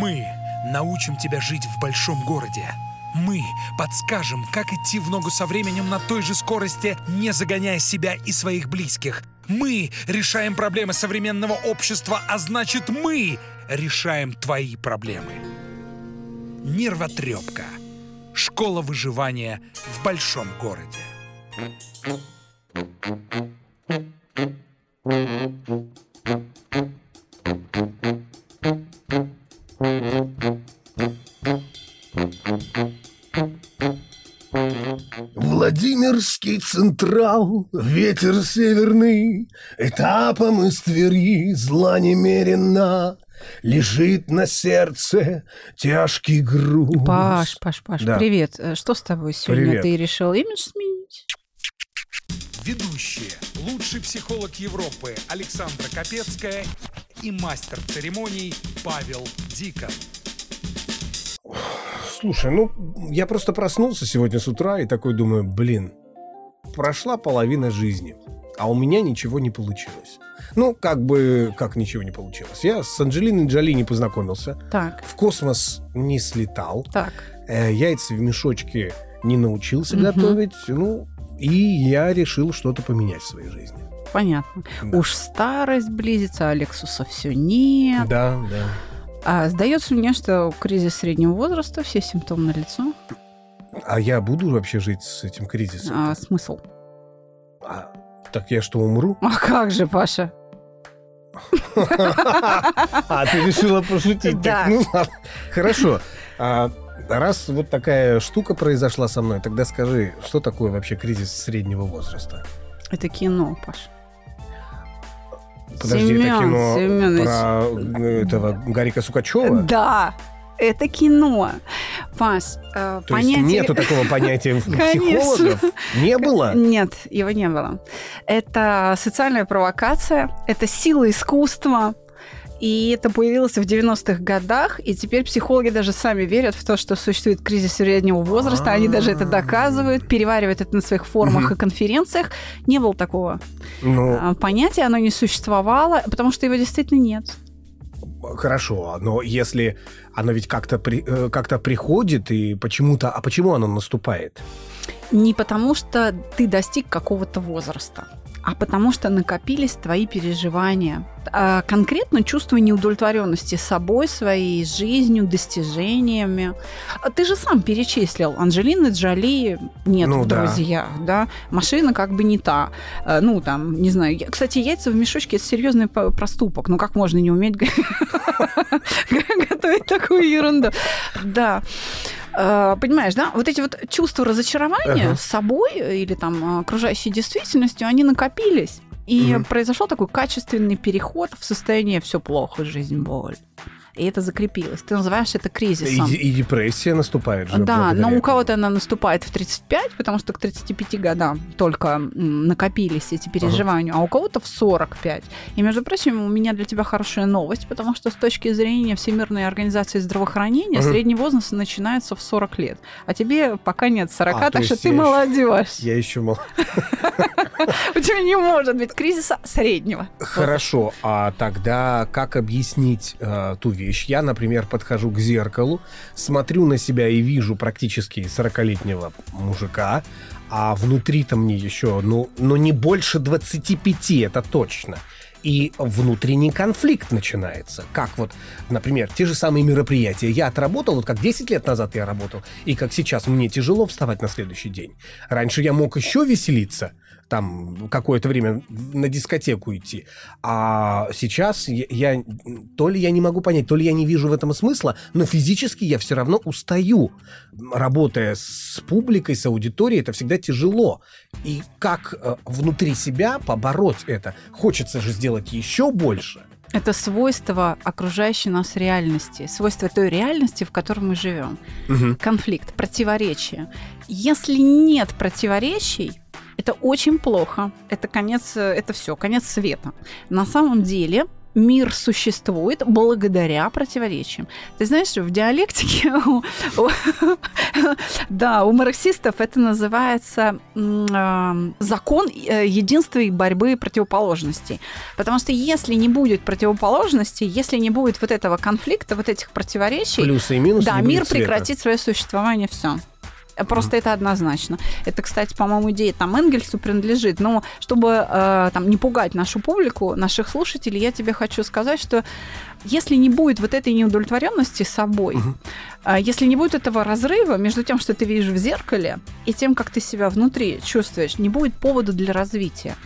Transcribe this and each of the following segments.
Мы научим тебя жить в большом городе. Мы подскажем, как идти в ногу со временем на той же скорости, не загоняя себя и своих близких. Мы решаем проблемы современного общества, а значит мы решаем твои проблемы. Нервотрепка. Школа выживания в большом городе. Владимирский Централ, ветер северный, Этапом из Твери зла немерено, Лежит на сердце тяжкий груз. Паш, Паш, Паш, Да. привет. Э, Что с тобой сегодня? Привет. Ты решил имидж сменить? Ведущие. Лучший психолог Европы Александра Капецкая и мастер церемоний Павел Дикон. Слушай, ну, я просто проснулся сегодня с утра и такой думаю, блин, прошла половина жизни, а у меня ничего не получилось. Ну, как бы, как ничего не получилось. Я с Анджелиной Джоли не познакомился, Так, в космос не слетал, так. э, яйца в мешочке не научился Мгм. готовить, ну, и я решил что-то поменять в своей жизни. Понятно. Да. Уж старость близится, а Лексуса все нет. Да, да. А сдается мне, что кризис среднего возраста, все симптомы на лицо. А я буду вообще жить с этим кризисом? А смысл? А, так я что, умру? А как же, Паша? А, ты решила пошутить. Да. Ну ладно. Хорошо. А, Раз вот такая штука произошла со мной, тогда скажи, что такое вообще кризис среднего возраста? Это кино, Паш. Подожди, это Семён кино Семёнович. про э, этого Гарика Сукачева? Да, это кино. Паш, э, То есть нету такого понятия у психологов? Не было? Нет, его не было. Это социальная провокация, это сила искусства. И это появилось в 90-х годах, и теперь психологи даже сами верят в то, что существует кризис среднего возраста. Они даже это доказывают, переваривают это на своих форумах и конференциях. Не было такого Ну, а, понятия, оно не существовало, потому что его действительно нет. хорошо, но если оно ведь как-то при- э, как-то приходит и почему-то... А почему оно наступает? Не потому, что ты достиг какого-то возраста, а потому что накопились твои переживания. А конкретно чувство неудовлетворенности собой, своей жизнью, достижениями. А Ты же сам перечислил. Анджелины Джоли нет Ну в да. друзьях, да. Машина как бы не та. Э, Ну, там, не знаю. Кстати, яйца в мешочке – это серьезный по- проступок. Ну, как можно не уметь готовить такую ерунду? Да. Э, Понимаешь, да? Вот эти вот чувства разочарования Ага. с собой или там э, окружающей действительностью, они накопились. И Мгм. произошел такой качественный переход в состояние все плохо, жизнь боль. И это закрепилось. Ты называешь это И, кризисом. и депрессия наступает же. Да, но у кого-то она наступает в 35, потому что к 35 годам только накопились эти переживания, а у кого-то в 45. И, между прочим, у меня для тебя хорошая новость, потому что с точки зрения Всемирной организации здравоохранения Ага. средний возраст начинается в 40 лет. А тебе пока нет 40, А, так что ты я ещё- молодежь. Я еще мол... У тебя не может быть кризиса среднего. Хорошо, а тогда как объяснить э, ту вещь? Я, например, подхожу к зеркалу, смотрю на себя и вижу практически 40-летнего мужика, а внутри-то мне еще, ну, ну, не больше 25, это точно. И внутренний конфликт начинается. Как вот, например, те же самые мероприятия. Я отработал, вот как 10 лет назад я работал, и как сейчас мне тяжело вставать на следующий день. Раньше я мог еще веселиться, там какое-то время на дискотеку идти. А сейчас я, я- то ли я не могу понять, то ли я не вижу в этом смысла, но физически я все равно устаю. Работая с публикой, с аудиторией, это всегда тяжело. И как э, внутри себя побороть это? Хочется же сделать еще больше. Это свойство окружающей нас реальности, свойство той реальности, в которой мы живем. конфликт, противоречие. Если нет противоречий, это очень плохо. Это конец, э, это все, конец света. На самом деле мир существует благодаря противоречиям. Ты знаешь, в диалектике, да, у марксистов это называется а, закон э, единства и борьбы противоположностей. Потому что если не будет противоположностей, если не будет вот этого конфликта, вот этих противоречий, Плюсы и минусы да, мир прекратит свое существование, все. Просто это однозначно. Это, кстати, по-моему, идея там Энгельсу принадлежит. Но чтобы э, там не пугать нашу публику, наших слушателей, я тебе хочу сказать, что если не будет вот этой неудовлетворенности собой, угу. э, если не будет этого разрыва между тем, что ты видишь в зеркале, и тем, как ты себя внутри чувствуешь, не будет повода для развития.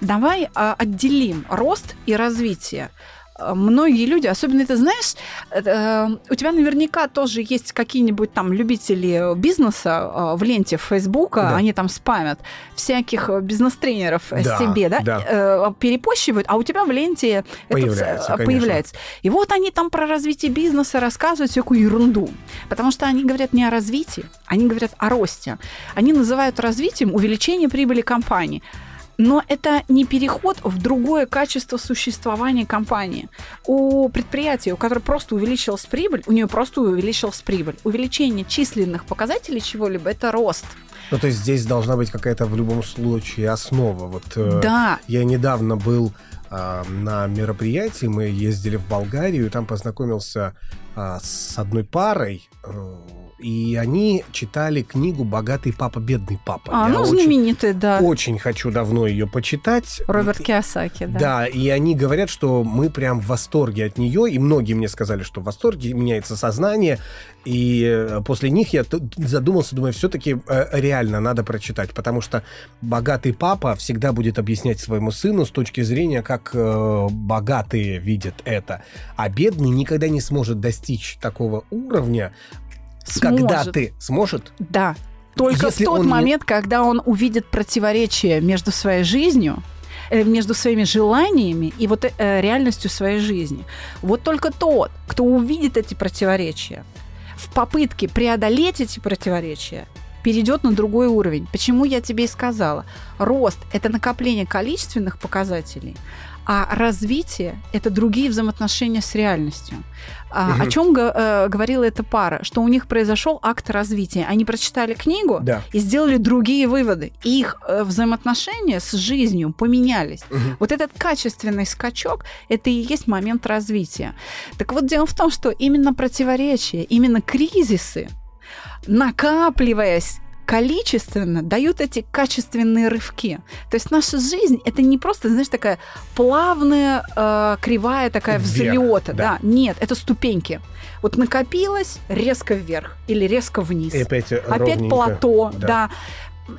Давай э, отделим рост и развитие. Э, многие люди, особенно это знаешь, э, у тебя наверняка тоже есть какие-нибудь там любители бизнеса э, в ленте Фейсбука, да. они там спамят всяких бизнес-тренеров да, себе, да, да. перепощивают, а у тебя в ленте появляется, это появляется. И вот они там про развитие бизнеса рассказывают всякую ерунду, потому что они говорят не о развитии, они говорят о росте. Они называют развитием увеличение прибыли компании. Но это не переход в другое качество существования компании. У предприятия, у которого просто увеличилась прибыль, у нее просто увеличилась прибыль. Увеличение численных показателей чего-либо – это рост. Ну, то есть здесь должна быть какая-то в любом случае основа. Вот э, да. я недавно был э, на мероприятии, мы ездили в Болгарию, и там познакомился э, с одной парой, э, и они читали книгу «Богатый папа, бедный папа». А, Я ну, знаменитая, да. Очень хочу давно ее почитать. Роберт Киосаки, да. Да, и они говорят, что мы прям в восторге от нее, и многие мне сказали, что в восторге, меняется сознание, и э, после них я задумался, думаю, все-таки э, реально надо прочитать, потому что богатый папа всегда будет объяснять своему сыну с точки зрения, как э, богатые видят это, а бедный никогда не сможет достичь такого уровня, Сможет. Когда ты сможет? Да. Только Если в тот момент, не... когда он увидит противоречие между своей жизнью, э, между своими желаниями и вот э, реальностью своей жизни. Вот только тот, кто увидит эти противоречия, в попытке преодолеть эти противоречия, перейдет на другой уровень. Почему я тебе и сказала? Рост – это накопление количественных показателей, а развитие – это другие взаимоотношения с реальностью. А, угу. О чем э, говорила эта пара? Что у них произошел акт развития. Они прочитали книгу да. и сделали другие выводы. И их э, взаимоотношения с жизнью поменялись. Угу. Вот этот качественный скачок – это и есть момент развития. Так вот, дело в том, что именно противоречия, именно кризисы, накапливаясь количественно дают эти качественные рывки. То есть наша жизнь это не просто, знаешь, такая плавная, э, кривая такая взлета. Да. да. Нет, это ступеньки. Вот накопилось резко вверх или резко вниз. И опять опять плато, да. да.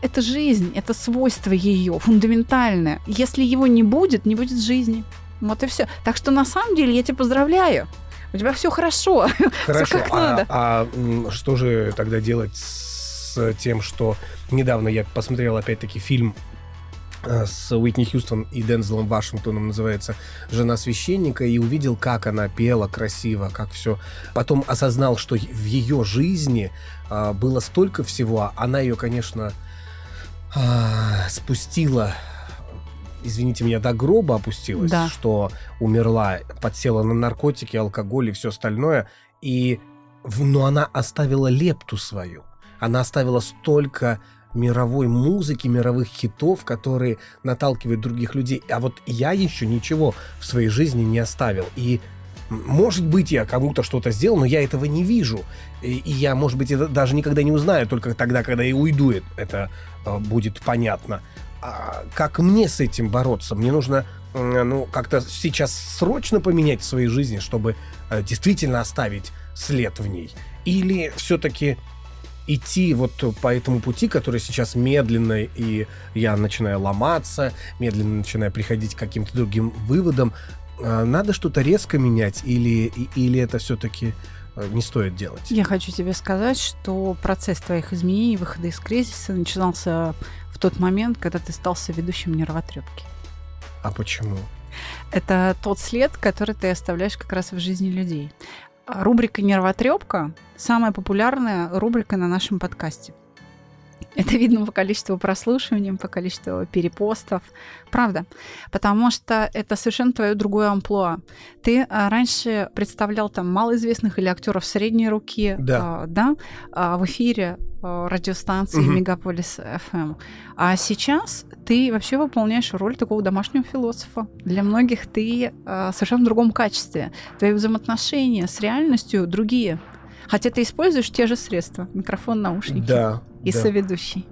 Это жизнь, это свойство ее фундаментальное. Если его не будет, не будет жизни. Вот и все. Так что на самом деле я тебя поздравляю. У тебя все хорошо. Хорошо. Все как а, надо. А что же тогда делать с тем, что недавно я посмотрел опять-таки фильм э, с Уитни Хьюстон и Дензелом Вашингтоном называется «Жена священника» и увидел, как она пела красиво, как все. Потом осознал, что в ее жизни а, было столько всего. Она ее, конечно, а, спустила извините меня, до гроба опустилась, да. что умерла, подсела на наркотики, алкоголь и все остальное. И, но она оставила лепту свою. Она оставила столько мировой музыки, мировых хитов, которые наталкивают других людей. А вот я еще ничего в своей жизни не оставил. И может быть, я кому-то что-то сделал, но я этого не вижу. И, и я, может быть, это даже никогда не узнаю, только тогда, когда я уйду, это э, будет понятно. А как мне с этим бороться? Мне нужно э, ну, как-то сейчас срочно поменять в своей жизни, чтобы э, действительно оставить след в ней. Или все-таки идти вот по этому пути, который сейчас медленно, и я начинаю ломаться, медленно начинаю приходить к каким-то другим выводам, а, надо что-то резко менять или, или это все-таки э, не стоит делать? Я хочу тебе сказать, что процесс твоих изменений, выхода из кризиса начинался в тот момент, когда ты стал ведущим нервотрепки. А почему? Это тот след, который ты оставляешь как раз в жизни людей. Рубрика «Нервотрепка» – самая популярная рубрика на нашем подкасте. Это видно по количеству прослушиваний, по количеству перепостов. Правда. Потому что это совершенно твое другое амплуа. Ты а, раньше представлял там малоизвестных или актеров средней руки Да. а, да, а, в эфире радиостанции Мгм. Мегаполис FM. А сейчас ты вообще выполняешь роль такого домашнего философа. Для многих ты а, совершенно в другом качестве. Твои взаимоотношения с реальностью другие. Хотя ты используешь те же средства. Микрофон, наушники Да. И да. соведущий.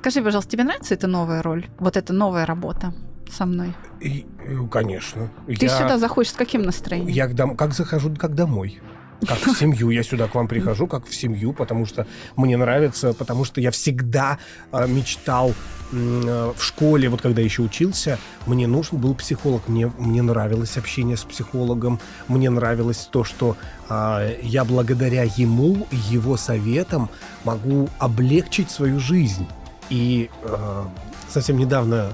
Скажи, пожалуйста, тебе нравится эта новая роль? Вот эта новая работа со мной? И, э, конечно. Ты Я- сюда заходишь с каким настроением? Я как захожу, как домой. Как в семью. Я сюда к вам прихожу, как в семью, потому что мне нравится, потому что я всегда э, мечтал э, в школе, вот когда еще учился, мне нужен был психолог. Мне, мне нравилось общение с психологом. Мне нравилось то, что а, я благодаря ему, его советам могу облегчить свою жизнь. И э, совсем недавно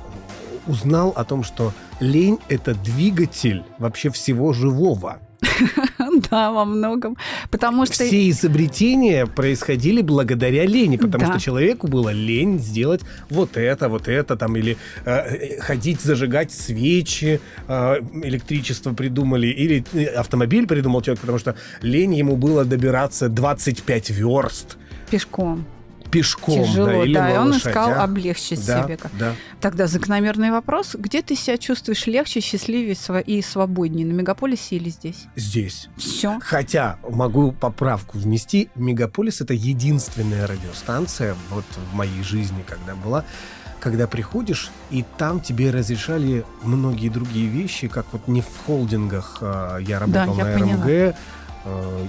узнал о том, что лень — это двигатель вообще всего живого. Да, во многом. Потому что... Все изобретения происходили благодаря лени, потому Да. что человеку было лень сделать вот это, вот это, там, или э, э, ходить зажигать свечи, э, электричество придумали, или э, автомобиль придумал человек, потому что лень ему было добираться 25 верст Пешком. Пешком, Тяжело, да, или да, и он искал облегчить да, себе. как- да. Тогда закономерный вопрос. Где ты себя чувствуешь легче, счастливее и свободнее? На мегаполисе или здесь? Здесь. Все. Хотя могу поправку внести. Мегаполис это единственная радиостанция вот в моей жизни, когда была, когда приходишь, и там тебе разрешали многие другие вещи, как вот не в холдингах а, я работал я на поняла. РМГ,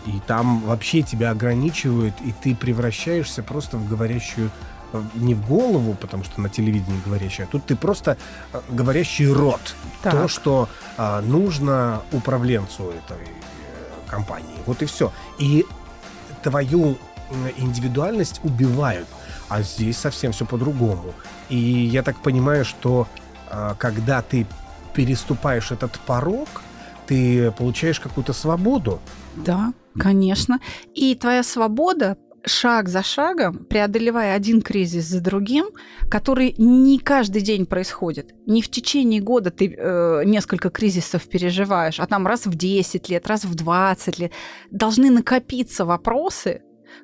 и там вообще тебя ограничивают, и ты превращаешься просто в говорящую э, не в голову, потому что на телевидении говорящая, а тут ты просто э, говорящий рот то, Так. что а, нужно управленцу этой э, компании. Вот и все. И твою индивидуальность убивают. А здесь совсем все по-другому. И я так понимаю, что а, когда ты переступаешь этот порог, ты получаешь какую-то свободу. Да, конечно. И твоя свобода шаг за шагом, преодолевая один кризис за другим, который не каждый день происходит. Не в течение года ты э, несколько кризисов переживаешь, а там раз в 10 лет, раз в 20 лет. Должны накопиться вопросы,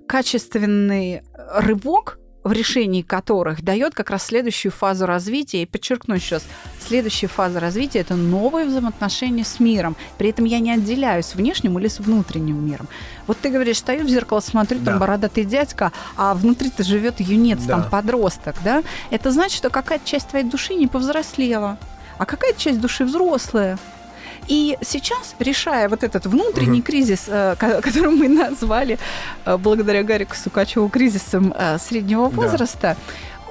качественный рывок в решении которых дает как раз следующую фазу развития. И подчеркну раз, следующая фаза развития – это новые взаимоотношения с миром. При этом я не отделяюсь с внешним или с внутренним миром. Вот ты говоришь, стою в зеркало, смотрю, там Да. бородатый дядька, а внутри-то живет юнец, Да. там подросток, да? Это значит, что какая-то часть твоей души не повзрослела, а какая-то часть души взрослая. И сейчас, решая вот этот внутренний Мгм. кризис, э, ко- который мы назвали э, благодаря Гарику Сукачеву кризисом э, среднего Да.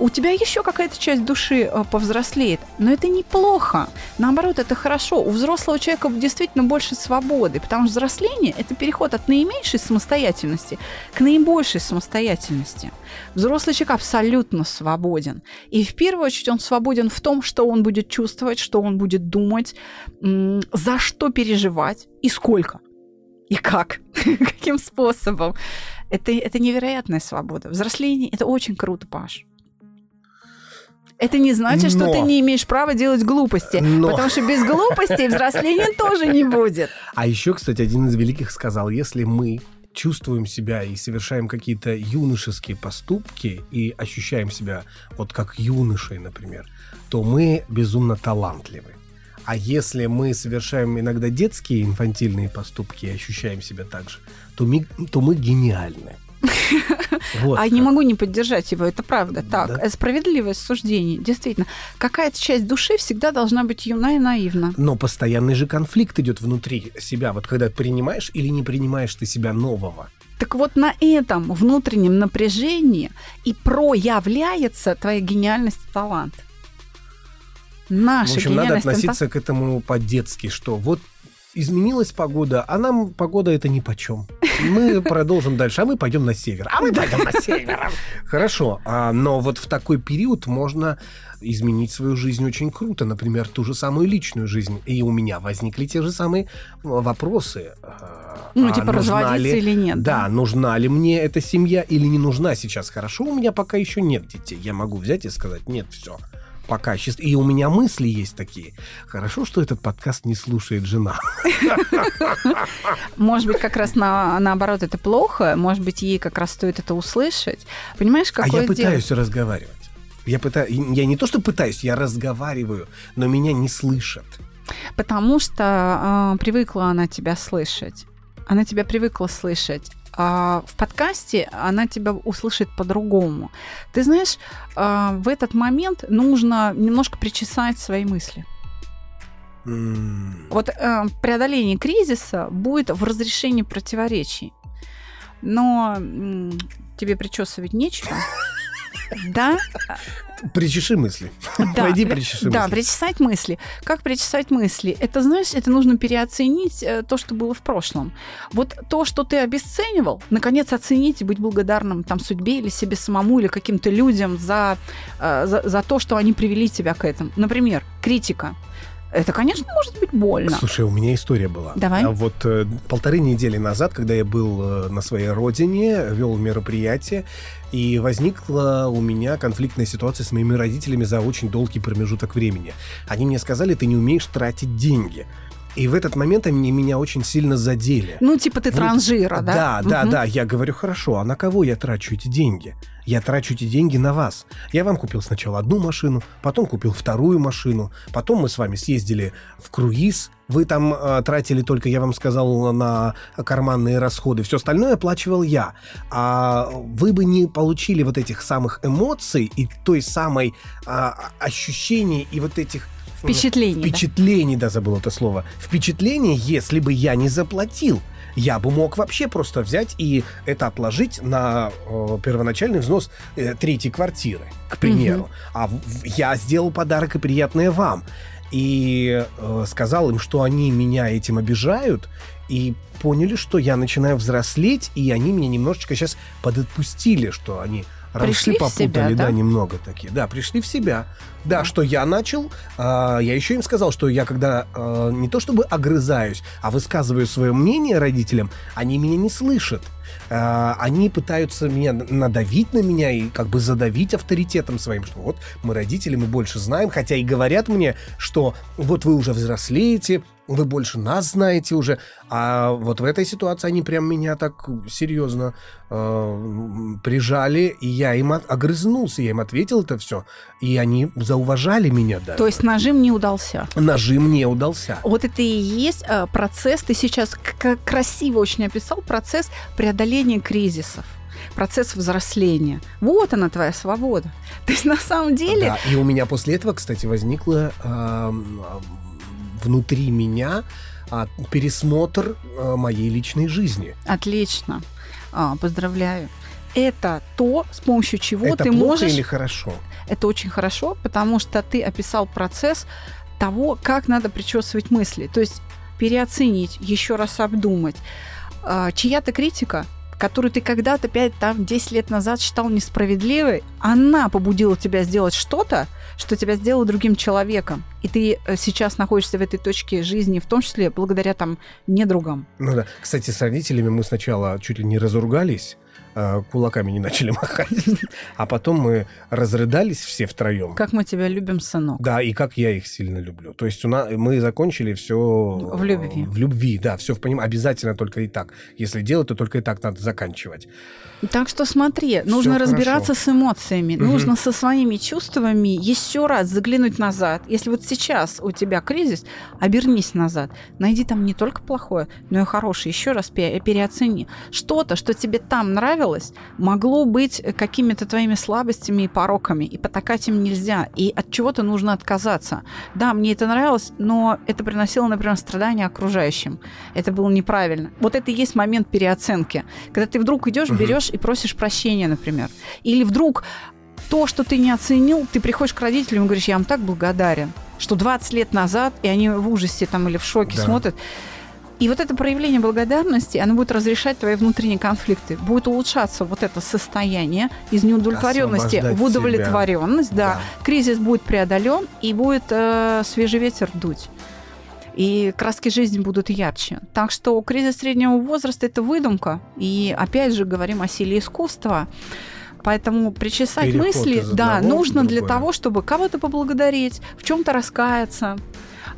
У тебя еще какая-то часть души э, повзрослеет. Но это неплохо. Наоборот, это хорошо. У взрослого человека действительно больше свободы, потому что взросление – это переход от наименьшей самостоятельности к наибольшей самостоятельности. Взрослый человек абсолютно свободен. И в первую очередь он свободен в том, что он будет чувствовать, что он будет думать, за что переживать и сколько. И как? Каким способом? Это, это невероятная свобода. Взросление – это очень круто, Паш. Это не значит, что Но. ты не имеешь права делать глупости. Но. Потому что без глупостей взросления тоже не будет. А еще, кстати, один из великих сказал, если мы чувствуем себя и совершаем какие-то юношеские поступки и ощущаем себя вот как юношей, например, то мы безумно талантливы. А если мы совершаем иногда детские инфантильные поступки и ощущаем себя так же, то мы, то мы гениальны. Вот а не могу не поддержать его, это правда. Так, Да. э, справедливое суждение. Действительно, какая-то часть души всегда должна быть юна и наивна. Но постоянный же конфликт идет внутри себя. Вот когда принимаешь или не принимаешь ты себя нового. Так вот на этом внутреннем напряжении и проявляется твоя гениальность и талант. Наша В общем, надо относиться к этому по-детски, что вот изменилась погода, а нам погода это ни почем. Мы продолжим дальше, а мы пойдем на север. А мы пойдем на север. Хорошо, а, но вот в такой период можно изменить свою жизнь очень круто, например, ту же самую личную жизнь. И у меня возникли те же самые вопросы. Ну, а типа разводиться ли, или нет. Да, да, нужна ли мне эта семья или не нужна сейчас. Хорошо, у меня пока еще нет детей. Я могу взять и сказать, нет, все пока чист. И у меня мысли есть такие. Хорошо, что этот подкаст не слушает жена. Может быть, как раз на, наоборот это плохо. Может быть, ей как раз стоит это услышать. Понимаешь, какое А я пытаюсь разговаривать. Я, пытаюсь, я не то, что пытаюсь, я разговариваю, но меня не слышат. Потому что э, привыкла она тебя слышать. Она тебя привыкла слышать а в подкасте она тебя услышит по-другому. Ты знаешь, а, в этот момент нужно немножко причесать свои мысли. Mm. Вот э, преодоление кризиса будет в разрешении противоречий. Но тебе причесывать нечего. Да? Причеши мысли. Да, Пойди причеши да, мысли. Да, причесать мысли. Как причесать мысли? Это, знаешь, это нужно переоценить э, то, что было в прошлом. Вот то, что ты обесценивал, наконец оценить и быть благодарным там судьбе или себе самому, или каким-то людям за, э, за, за то, что они привели тебя к этому. Например, критика. Это, конечно, может быть больно. Слушай, у меня история была. Давай. А вот э, полторы недели назад, когда я был э, на своей родине, вел мероприятие, и возникла у меня конфликтная ситуация с моими родителями за очень долгий промежуток времени. Они мне сказали, ты не умеешь тратить деньги. И в этот момент они меня очень сильно задели. Ну, типа ты вот, транжира, да? Да, угу. да, да. Я говорю, хорошо, а на кого я трачу эти деньги? Я трачу эти деньги на вас. Я вам купил сначала одну машину, потом купил вторую машину, потом мы с вами съездили в круиз. Вы там э, тратили только, я вам сказал, на карманные расходы. Все остальное оплачивал я. А вы бы не получили вот этих самых эмоций и той самой э, ощущений и вот этих Впечатлений. Впечатлений, да? да, забыл это слово. Впечатление, если бы я не заплатил. Я бы мог вообще просто взять и это отложить на э, первоначальный взнос э, третьей квартиры, к примеру. Угу. А в, я сделал подарок и приятное вам. И э, сказал им, что они меня этим обижают, и поняли, что я начинаю взрослеть, и они меня немножечко сейчас подотпустили, что они пришли попутали, себя, да? да, немного такие. Да, пришли в себя. Да, да. что я начал, э, я еще им сказал, что я когда э, не то чтобы огрызаюсь, а высказываю свое мнение родителям, они меня не слышат. Э, они пытаются меня надавить на меня и как бы задавить авторитетом своим, что вот мы родители, мы больше знаем, хотя и говорят мне, что вот вы уже взрослеете, вы больше нас знаете уже. А вот в этой ситуации они прям меня так серьезно э, прижали, и я им от, огрызнулся, я им ответил это все, и они зауважали меня даже. То есть нажим не удался? Нажим не удался. Вот это и есть э, процесс, ты сейчас красиво очень описал процесс преодоления кризисов процесс взросления. Вот она твоя свобода. То есть на самом деле... Да, и у меня после этого, кстати, возникла э, внутри меня а, пересмотр а, моей личной жизни. Отлично. А, поздравляю. Это то, с помощью чего Это ты плохо можешь... или хорошо? Это очень хорошо, потому что ты описал процесс того, как надо причесывать мысли. То есть переоценить, еще раз обдумать. А, чья-то критика которую ты когда-то 5, там, 10 лет назад считал несправедливой, она побудила тебя сделать что-то, что тебя сделало другим человеком. И ты э, сейчас находишься в этой точке жизни, в том числе благодаря там недругам. Ну да. Кстати, с родителями мы сначала чуть ли не разругались, кулаками не начали махать. А потом мы разрыдались все втроем. Как мы тебя любим, сынок. Да, и как я их сильно люблю. То есть у нас, мы закончили все... В любви. В любви, да, все в понимании. Обязательно только и так. Если делать, то только и так надо заканчивать. Так что смотри, Всё нужно хорошо. разбираться с эмоциями, угу. нужно со своими чувствами еще раз заглянуть назад. Если вот сейчас у тебя кризис, обернись назад, найди там не только плохое, но и хорошее, еще раз переоцени. Что-то, что тебе там нравилось, могло быть какими-то твоими слабостями и пороками, и потакать им нельзя, и от чего-то нужно отказаться. Да, мне это нравилось, но это приносило, например, страдания окружающим. Это было неправильно. Вот это и есть момент переоценки, когда ты вдруг идешь, берешь и просишь прощения, например. Или вдруг то, что ты не оценил, ты приходишь к родителям и говоришь, я вам так благодарен, что 20 лет назад, и они в ужасе там или в шоке да. смотрят, И вот это проявление благодарности, оно будет разрешать твои внутренние конфликты. Будет улучшаться вот это состояние из неудовлетворенности Освобождать в удовлетворенность. Да. Да. Кризис будет преодолен и будет э, свежий ветер дуть. И краски жизни будут ярче. Так что кризис среднего возраста – это выдумка. И опять же говорим о силе искусства. Поэтому причесать Переход мысли, да, нужно для того, чтобы кого-то поблагодарить, в чем-то раскаяться,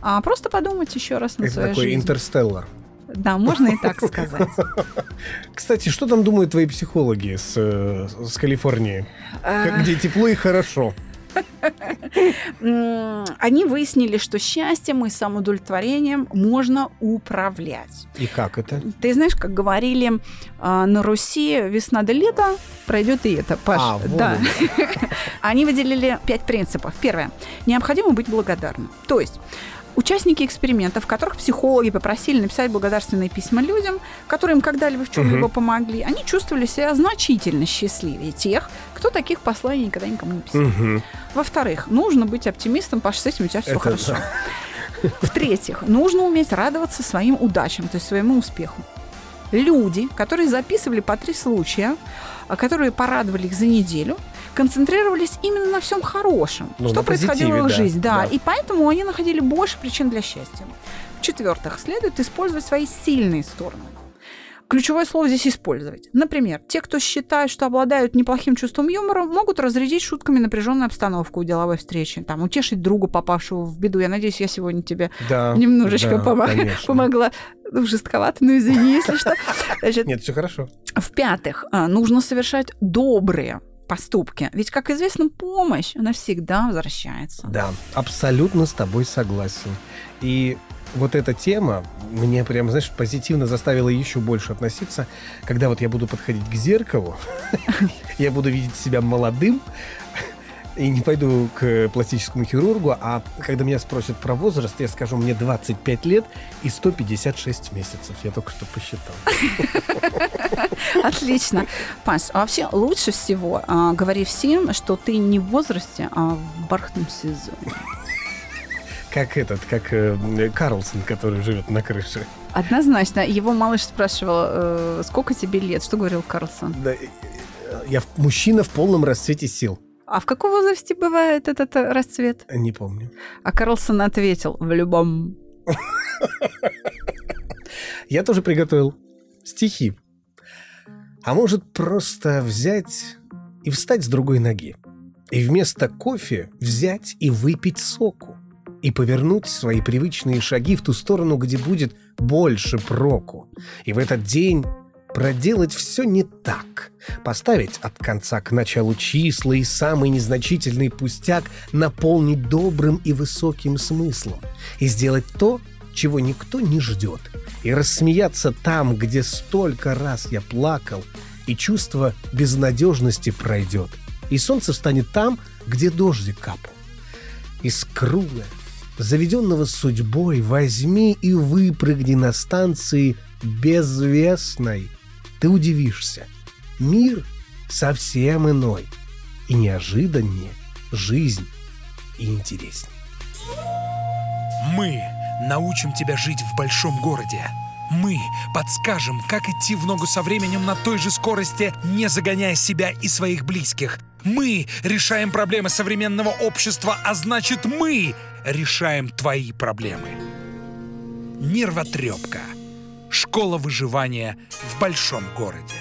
а просто подумать еще раз над Это своей такой жизнью. интерстеллар. Да, можно и так сказать. Кстати, что там думают твои психологи с, э, с Калифорнии? Как- Где тепло и хорошо. Они выяснили, что счастьем и самоудовлетворением можно управлять. И как это? Ты знаешь, как говорили а, на Руси, весна до лета пройдет и это, Паш. А, вот да. Они выделили пять принципов. Первое. Необходимо быть благодарным. То есть Участники экспериментов, которых психологи попросили написать благодарственные письма людям, которые им когда-либо в чем-либо Мгм. помогли, они чувствовали себя значительно счастливее тех, кто таких посланий никогда никому не писал. Мгм. Во-вторых, нужно быть оптимистом, Паша, с этим у тебя все Это хорошо. В-третьих, нужно уметь радоваться своим удачам, то есть своему успеху. Люди, которые записывали по три случая, а, которые порадовали их за неделю, концентрировались именно на всем хорошем, Ну, что происходило в их да, жизни. Да, да. и поэтому они находили больше причин для счастья. В-четвертых, следует использовать свои сильные стороны. Ключевое слово здесь использовать. Например, те, кто считают, что обладают неплохим чувством юмора, могут разрядить шутками напряженную обстановку у деловой встречи, там, утешить друга, попавшего в беду. Я надеюсь, я сегодня тебе Да. немножечко да, конечно. помогла. Ну, жестковато, но извини, если что. Значит, Нет, все хорошо. в-пятых, а, нужно совершать добрые поступки. Ведь, как известно, помощь, она всегда возвращается. Да, абсолютно с тобой согласен. И вот эта тема мне прям, знаешь, позитивно заставила еще больше относиться, когда вот я буду подходить к зеркалу, я буду видеть себя молодым, и не пойду к пластическому хирургу, а когда меня спросят про возраст, я скажу, мне 25 лет и 156 месяцев. Я только что посчитал. Отлично. Паш, а вообще лучше всего а, говори всем, что ты не в возрасте, а в бархатном сезоне. Как этот, как э, Карлсон, который живет на крыше. Однозначно. Его малыш спрашивал, э, сколько тебе лет? Что говорил Карлсон? Да, э, я мужчина в полном расцвете сил. А в каком возрасте бывает этот э, расцвет? Не помню. А Карлсон ответил, в любом. Я тоже приготовил стихи. А может просто взять и встать с другой ноги. И вместо кофе взять и выпить соку. И повернуть свои привычные шаги в ту сторону, где будет больше проку. И в этот день проделать все не так. Поставить от конца к началу числа и самый незначительный пустяк наполнить добрым и высоким смыслом. И сделать то, чего никто не ждет. И рассмеяться там, где столько раз я плакал, и чувство безнадежности пройдет. И солнце встанет там, где дождик капал. Из круга, заведенного судьбой, возьми и выпрыгни на станции безвестной. Ты удивишься. Мир совсем иной. И неожиданнее жизнь и интереснее. Мы научим тебя жить в большом городе. Мы подскажем, как идти в ногу со временем на той же скорости, не загоняя себя и своих близких. Мы решаем проблемы современного общества, а значит мы решаем твои проблемы. Нервотрепка. Школа выживания в большом городе.